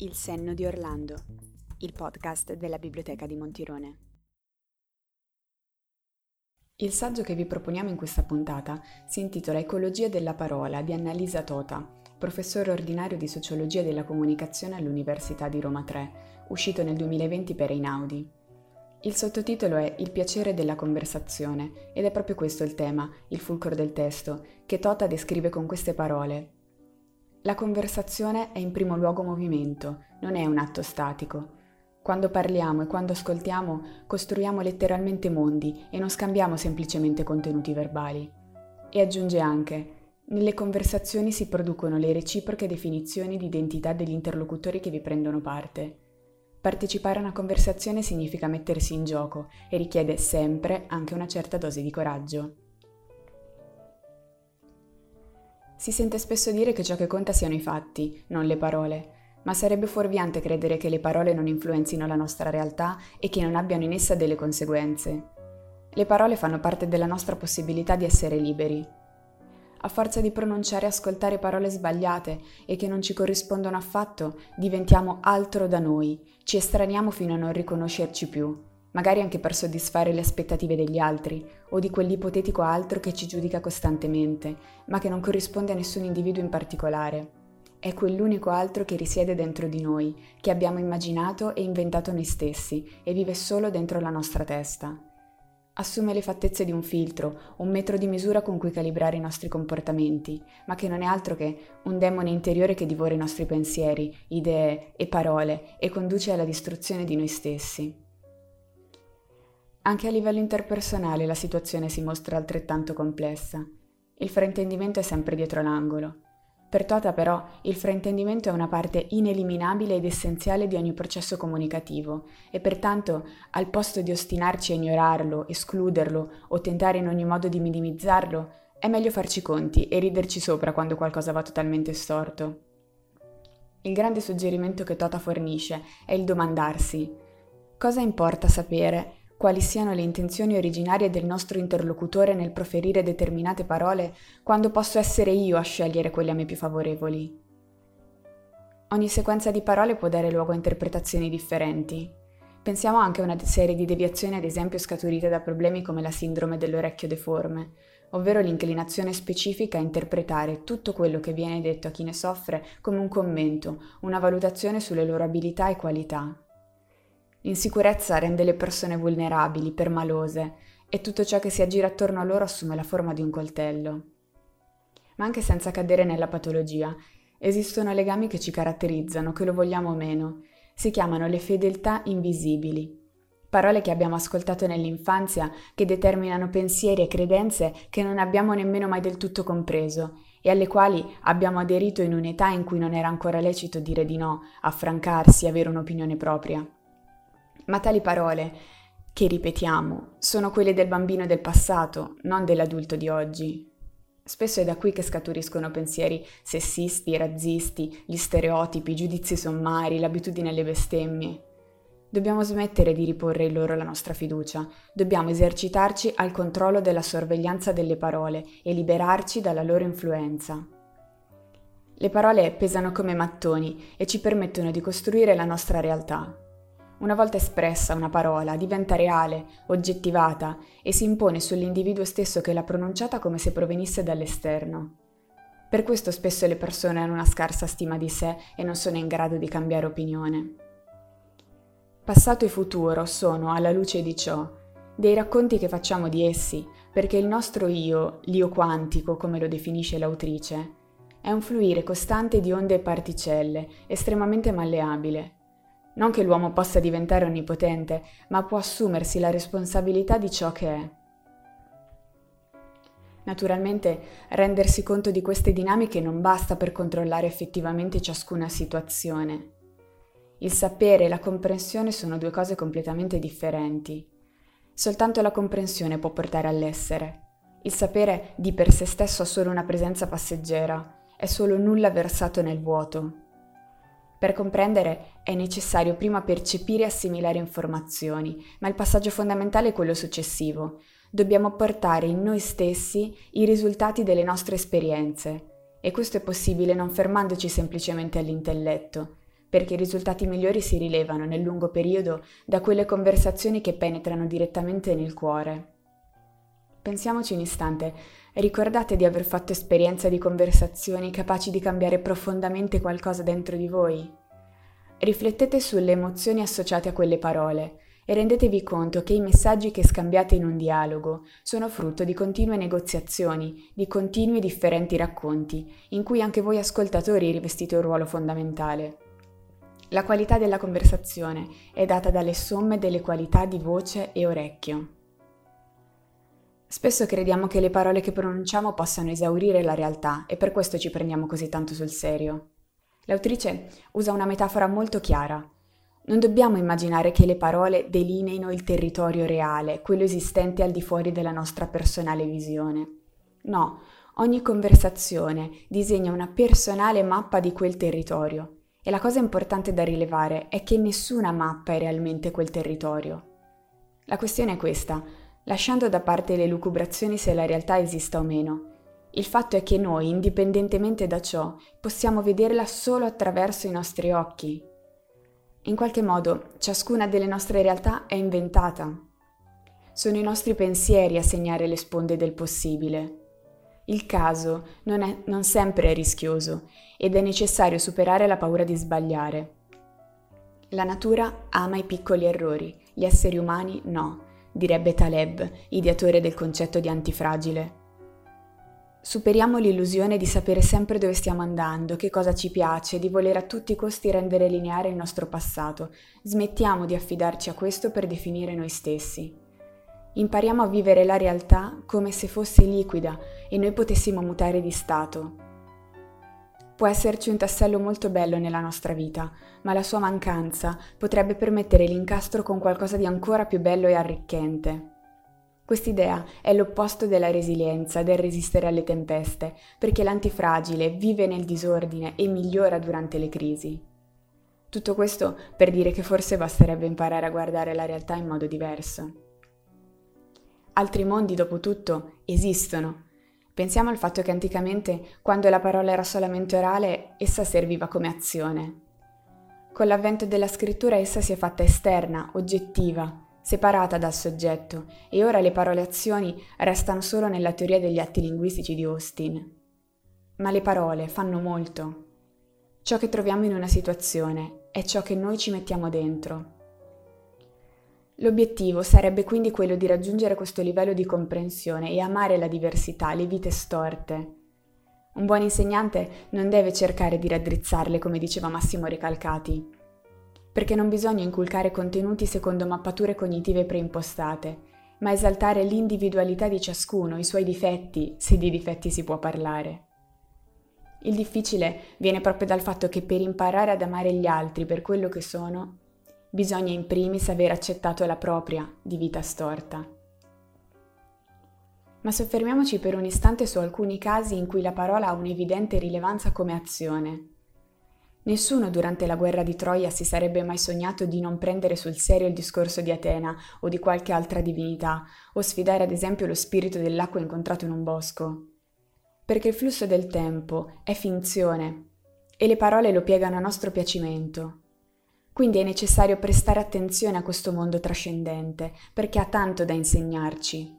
Il senno di Orlando, il podcast della Biblioteca di Montirone. Il saggio che vi proponiamo in questa puntata si intitola Ecologia della parola di Annalisa Tota, professore ordinario di sociologia della comunicazione all'Università di Roma 3, uscito nel 2020 per Einaudi. Il sottotitolo è Il piacere della conversazione ed è proprio questo il tema, il fulcro del testo, che Tota descrive con queste parole. La conversazione è in primo luogo movimento, non è un atto statico. Quando parliamo e quando ascoltiamo costruiamo letteralmente mondi e non scambiamo semplicemente contenuti verbali. E aggiunge anche, nelle conversazioni si producono le reciproche definizioni di identità degli interlocutori che vi prendono parte. Partecipare a una conversazione significa mettersi in gioco e richiede sempre anche una certa dose di coraggio. Si sente spesso dire che ciò che conta siano i fatti, non le parole, ma sarebbe fuorviante credere che le parole non influenzino la nostra realtà e che non abbiano in essa delle conseguenze. Le parole fanno parte della nostra possibilità di essere liberi, a forza di pronunciare e ascoltare parole sbagliate e che non ci corrispondono affatto, diventiamo altro da noi, ci estraniamo fino a non riconoscerci più, magari anche per soddisfare le aspettative degli altri o di quell'ipotetico altro che ci giudica costantemente, ma che non corrisponde a nessun individuo in particolare. È quell'unico altro che risiede dentro di noi, che abbiamo immaginato e inventato noi stessi e vive solo dentro la nostra testa assume le fattezze di un filtro, un metro di misura con cui calibrare i nostri comportamenti, ma che non è altro che un demone interiore che divora i nostri pensieri, idee e parole e conduce alla distruzione di noi stessi. Anche a livello interpersonale la situazione si mostra altrettanto complessa. Il fraintendimento è sempre dietro l'angolo. Per Tota però il fraintendimento è una parte ineliminabile ed essenziale di ogni processo comunicativo e pertanto al posto di ostinarci a ignorarlo, escluderlo o tentare in ogni modo di minimizzarlo, è meglio farci conti e riderci sopra quando qualcosa va totalmente storto. Il grande suggerimento che Tota fornisce è il domandarsi cosa importa sapere quali siano le intenzioni originarie del nostro interlocutore nel proferire determinate parole quando posso essere io a scegliere quelle a me più favorevoli. Ogni sequenza di parole può dare luogo a interpretazioni differenti. Pensiamo anche a una serie di deviazioni, ad esempio, scaturite da problemi come la sindrome dell'orecchio deforme, ovvero l'inclinazione specifica a interpretare tutto quello che viene detto a chi ne soffre come un commento, una valutazione sulle loro abilità e qualità. L'insicurezza rende le persone vulnerabili, permalose, e tutto ciò che si aggira attorno a loro assume la forma di un coltello. Ma anche senza cadere nella patologia, esistono legami che ci caratterizzano, che lo vogliamo o meno. Si chiamano le fedeltà invisibili. Parole che abbiamo ascoltato nell'infanzia che determinano pensieri e credenze che non abbiamo nemmeno mai del tutto compreso e alle quali abbiamo aderito in un'età in cui non era ancora lecito dire di no, affrancarsi, avere un'opinione propria ma tali parole, che ripetiamo, sono quelle del bambino del passato, non dell'adulto di oggi. Spesso è da qui che scaturiscono pensieri sessisti, razzisti, gli stereotipi, i giudizi sommari, l'abitudine alle bestemmie. Dobbiamo smettere di riporre in loro la nostra fiducia, dobbiamo esercitarci al controllo della sorveglianza delle parole e liberarci dalla loro influenza. Le parole pesano come mattoni e ci permettono di costruire la nostra realtà. Una volta espressa una parola diventa reale, oggettivata e si impone sull'individuo stesso che l'ha pronunciata come se provenisse dall'esterno. Per questo spesso le persone hanno una scarsa stima di sé e non sono in grado di cambiare opinione. Passato e futuro sono, alla luce di ciò, dei racconti che facciamo di essi, perché il nostro io, l'io quantico, come lo definisce l'autrice, è un fluire costante di onde e particelle, estremamente malleabile, non che l'uomo possa diventare onnipotente, ma può assumersi la responsabilità di ciò che è. Naturalmente rendersi conto di queste dinamiche non basta per controllare effettivamente ciascuna situazione. Il sapere e la comprensione sono due cose completamente differenti. Soltanto la comprensione può portare all'essere. Il sapere di per sé stesso ha solo una presenza passeggera, è solo nulla versato nel vuoto. Per comprendere è necessario prima percepire e assimilare informazioni, ma il passaggio fondamentale è quello successivo. Dobbiamo portare in noi stessi i risultati delle nostre esperienze. E questo è possibile non fermandoci semplicemente all'intelletto, perché i risultati migliori si rilevano nel lungo periodo da quelle conversazioni che penetrano direttamente nel cuore. Pensiamoci un istante, ricordate di aver fatto esperienza di conversazioni capaci di cambiare profondamente qualcosa dentro di voi? Riflettete sulle emozioni associate a quelle parole e rendetevi conto che i messaggi che scambiate in un dialogo sono frutto di continue negoziazioni, di continui differenti racconti, in cui anche voi ascoltatori rivestite un ruolo fondamentale. La qualità della conversazione è data dalle somme delle qualità di voce e orecchio. Spesso crediamo che le parole che pronunciamo possano esaurire la realtà e per questo ci prendiamo così tanto sul serio. L'autrice usa una metafora molto chiara. Non dobbiamo immaginare che le parole delineino il territorio reale, quello esistente al di fuori della nostra personale visione. No, ogni conversazione disegna una personale mappa di quel territorio e la cosa importante da rilevare è che nessuna mappa è realmente quel territorio. La questione è questa, lasciando da parte le lucubrazioni se la realtà esista o meno. Il fatto è che noi, indipendentemente da ciò, possiamo vederla solo attraverso i nostri occhi, in qualche modo, ciascuna delle nostre realtà è inventata. Sono i nostri pensieri a segnare le sponde del possibile. Il caso non, è, non sempre è rischioso ed è necessario superare la paura di sbagliare. La natura ama i piccoli errori, gli esseri umani no, direbbe Taleb, ideatore del concetto di antifragile. Superiamo l'illusione di sapere sempre dove stiamo andando, che cosa ci piace, di voler a tutti i costi rendere lineare il nostro passato. Smettiamo di affidarci a questo per definire noi stessi. Impariamo a vivere la realtà come se fosse liquida e noi potessimo mutare di stato. Può esserci un tassello molto bello nella nostra vita, ma la sua mancanza potrebbe permettere l'incastro con qualcosa di ancora più bello e arricchente. Quest'idea è l'opposto della resilienza, del resistere alle tempeste, perché l'antifragile vive nel disordine e migliora durante le crisi. Tutto questo per dire che forse basterebbe imparare a guardare la realtà in modo diverso. Altri mondi, dopo tutto, esistono. Pensiamo al fatto che anticamente, quando la parola era solamente orale, essa serviva come azione. Con l'avvento della scrittura essa si è fatta esterna, oggettiva, separata dal soggetto, e ora le parole azioni restano solo nella teoria degli atti linguistici di Austin. Ma le parole fanno molto. Ciò che troviamo in una situazione è ciò che noi ci mettiamo dentro. L'obiettivo sarebbe quindi quello di raggiungere questo livello di comprensione e amare la diversità, le vite storte. Un buon insegnante non deve cercare di raddrizzarle, come diceva Massimo Recalcati, perché non bisogna inculcare contenuti secondo mappature cognitive preimpostate, ma esaltare l'individualità di ciascuno, i suoi difetti, se di difetti si può parlare. Il difficile viene proprio dal fatto che per imparare ad amare gli altri per quello che sono, bisogna in primis aver accettato la propria di vita storta. Ma soffermiamoci per un istante su alcuni casi in cui la parola ha un'evidente rilevanza come azione Nessuno durante la guerra di Troia si sarebbe mai sognato di non prendere sul serio il discorso di Atena o di qualche altra divinità, o sfidare ad esempio lo spirito dell'acqua incontrato in un bosco. Perché il flusso del tempo è finzione e le parole lo piegano a nostro piacimento. Quindi è necessario prestare attenzione a questo mondo trascendente, perché ha tanto da insegnarci.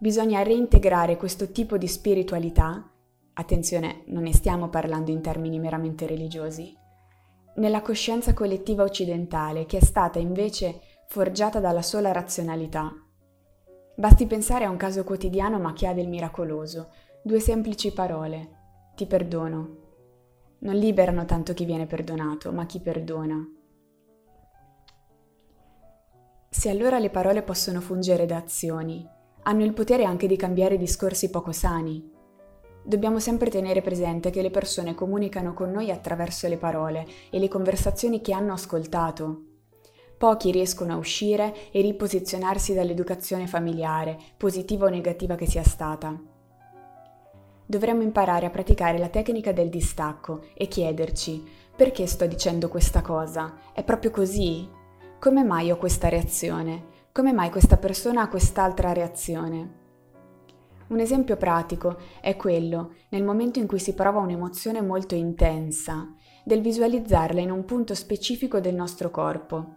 Bisogna reintegrare questo tipo di spiritualità attenzione, non ne stiamo parlando in termini meramente religiosi, nella coscienza collettiva occidentale che è stata invece forgiata dalla sola razionalità. Basti pensare a un caso quotidiano ma che ha del miracoloso, due semplici parole, ti perdono. Non liberano tanto chi viene perdonato, ma chi perdona. Se allora le parole possono fungere da azioni, hanno il potere anche di cambiare discorsi poco sani, Dobbiamo sempre tenere presente che le persone comunicano con noi attraverso le parole e le conversazioni che hanno ascoltato. Pochi riescono a uscire e riposizionarsi dall'educazione familiare, positiva o negativa che sia stata. Dovremmo imparare a praticare la tecnica del distacco e chiederci perché sto dicendo questa cosa? È proprio così? Come mai ho questa reazione? Come mai questa persona ha quest'altra reazione? Un esempio pratico è quello nel momento in cui si prova un'emozione molto intensa, del visualizzarla in un punto specifico del nostro corpo,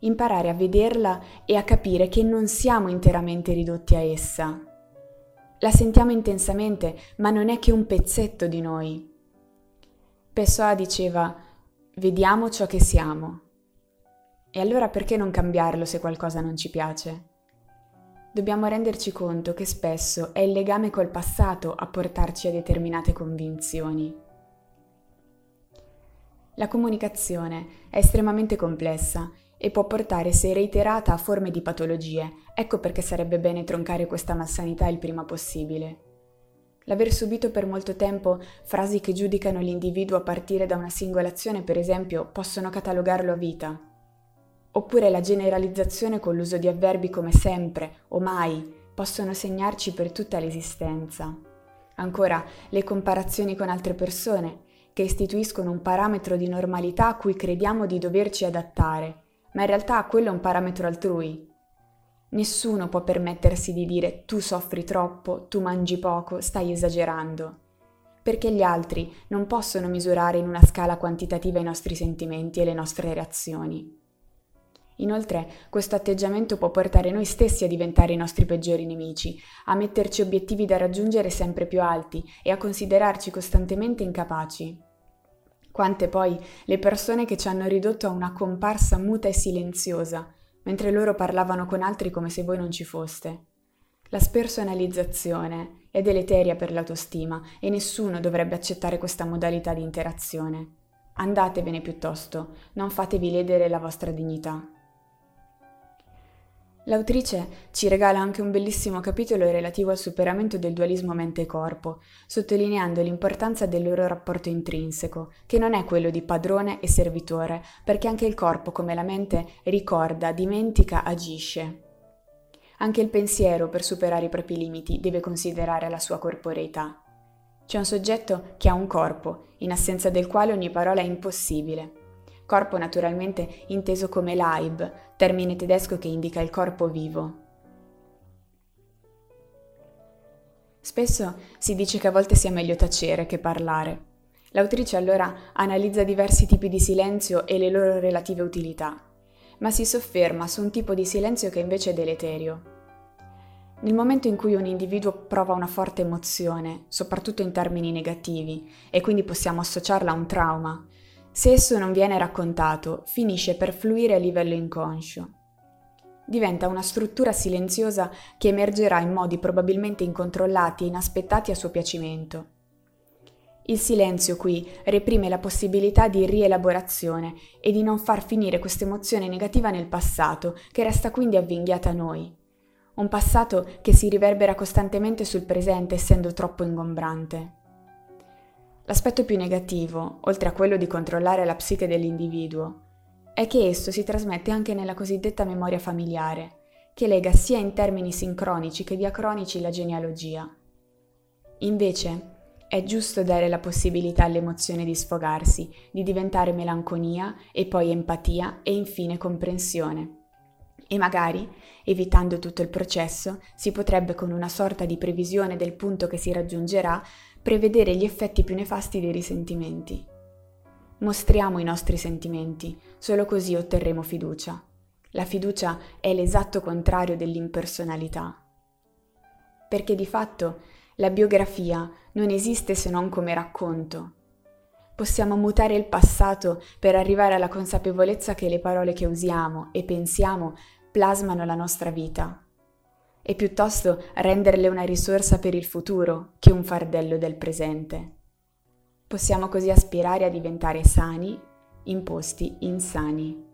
imparare a vederla e a capire che non siamo interamente ridotti a essa. La sentiamo intensamente, ma non è che un pezzetto di noi. Pessoa diceva, vediamo ciò che siamo. E allora perché non cambiarlo se qualcosa non ci piace? Dobbiamo renderci conto che spesso è il legame col passato a portarci a determinate convinzioni. La comunicazione è estremamente complessa e può portare, se reiterata, a forme di patologie. Ecco perché sarebbe bene troncare questa malsanità il prima possibile. L'aver subito per molto tempo frasi che giudicano l'individuo a partire da una singola azione, per esempio, possono catalogarlo a vita. Oppure la generalizzazione con l'uso di avverbi come sempre o mai possono segnarci per tutta l'esistenza. Ancora, le comparazioni con altre persone, che istituiscono un parametro di normalità a cui crediamo di doverci adattare ma in realtà quello è un parametro altrui. Nessuno può permettersi di dire tu soffri troppo, tu mangi poco, stai esagerando, perché gli altri non possono misurare in una scala quantitativa i nostri sentimenti e le nostre reazioni. Inoltre, questo atteggiamento può portare noi stessi a diventare i nostri peggiori nemici, a metterci obiettivi da raggiungere sempre più alti e a considerarci costantemente incapaci. Quante poi le persone che ci hanno ridotto a una comparsa muta e silenziosa, mentre loro parlavano con altri come se voi non ci foste. La spersonalizzazione è deleteria per l'autostima e nessuno dovrebbe accettare questa modalità di interazione. Andatevene piuttosto, non fatevi ledere la vostra dignità. L'autrice ci regala anche un bellissimo capitolo relativo al superamento del dualismo mente-corpo, sottolineando l'importanza del loro rapporto intrinseco, che non è quello di padrone e servitore, perché anche il corpo, come la mente, ricorda, dimentica, agisce. Anche il pensiero, per superare i propri limiti, deve considerare la sua corporeità. C'è un soggetto che ha un corpo, in assenza del quale ogni parola è impossibile corpo naturalmente inteso come Leib, termine tedesco che indica il corpo vivo. Spesso si dice che a volte sia meglio tacere che parlare. L'autrice allora analizza diversi tipi di silenzio e le loro relative utilità, ma si sofferma su un tipo di silenzio che invece è deleterio. Nel momento in cui un individuo prova una forte emozione, soprattutto in termini negativi, e quindi possiamo associarla a un trauma, se esso non viene raccontato, finisce per fluire a livello inconscio. Diventa una struttura silenziosa che emergerà in modi probabilmente incontrollati e inaspettati a suo piacimento. Il silenzio qui reprime la possibilità di rielaborazione e di non far finire questa emozione negativa nel passato, che resta quindi avvinghiata a noi. Un passato che si riverbera costantemente sul presente essendo troppo ingombrante. L'aspetto più negativo, oltre a quello di controllare la psiche dell'individuo, è che esso si trasmette anche nella cosiddetta memoria familiare, che lega sia in termini sincronici che diacronici la genealogia. Invece, è giusto dare la possibilità all'emozione di sfogarsi, di diventare melanconia e poi empatia e infine comprensione. E magari, evitando tutto il processo, si potrebbe con una sorta di previsione del punto che si raggiungerà prevedere gli effetti più nefasti dei risentimenti. Mostriamo i nostri sentimenti, solo così otterremo fiducia. La fiducia è l'esatto contrario dell'impersonalità. Perché di fatto la biografia non esiste se non come racconto. Possiamo mutare il passato per arrivare alla consapevolezza che le parole che usiamo e pensiamo plasmano la nostra vita e piuttosto renderle una risorsa per il futuro che un fardello del presente. Possiamo così aspirare a diventare sani, imposti insani.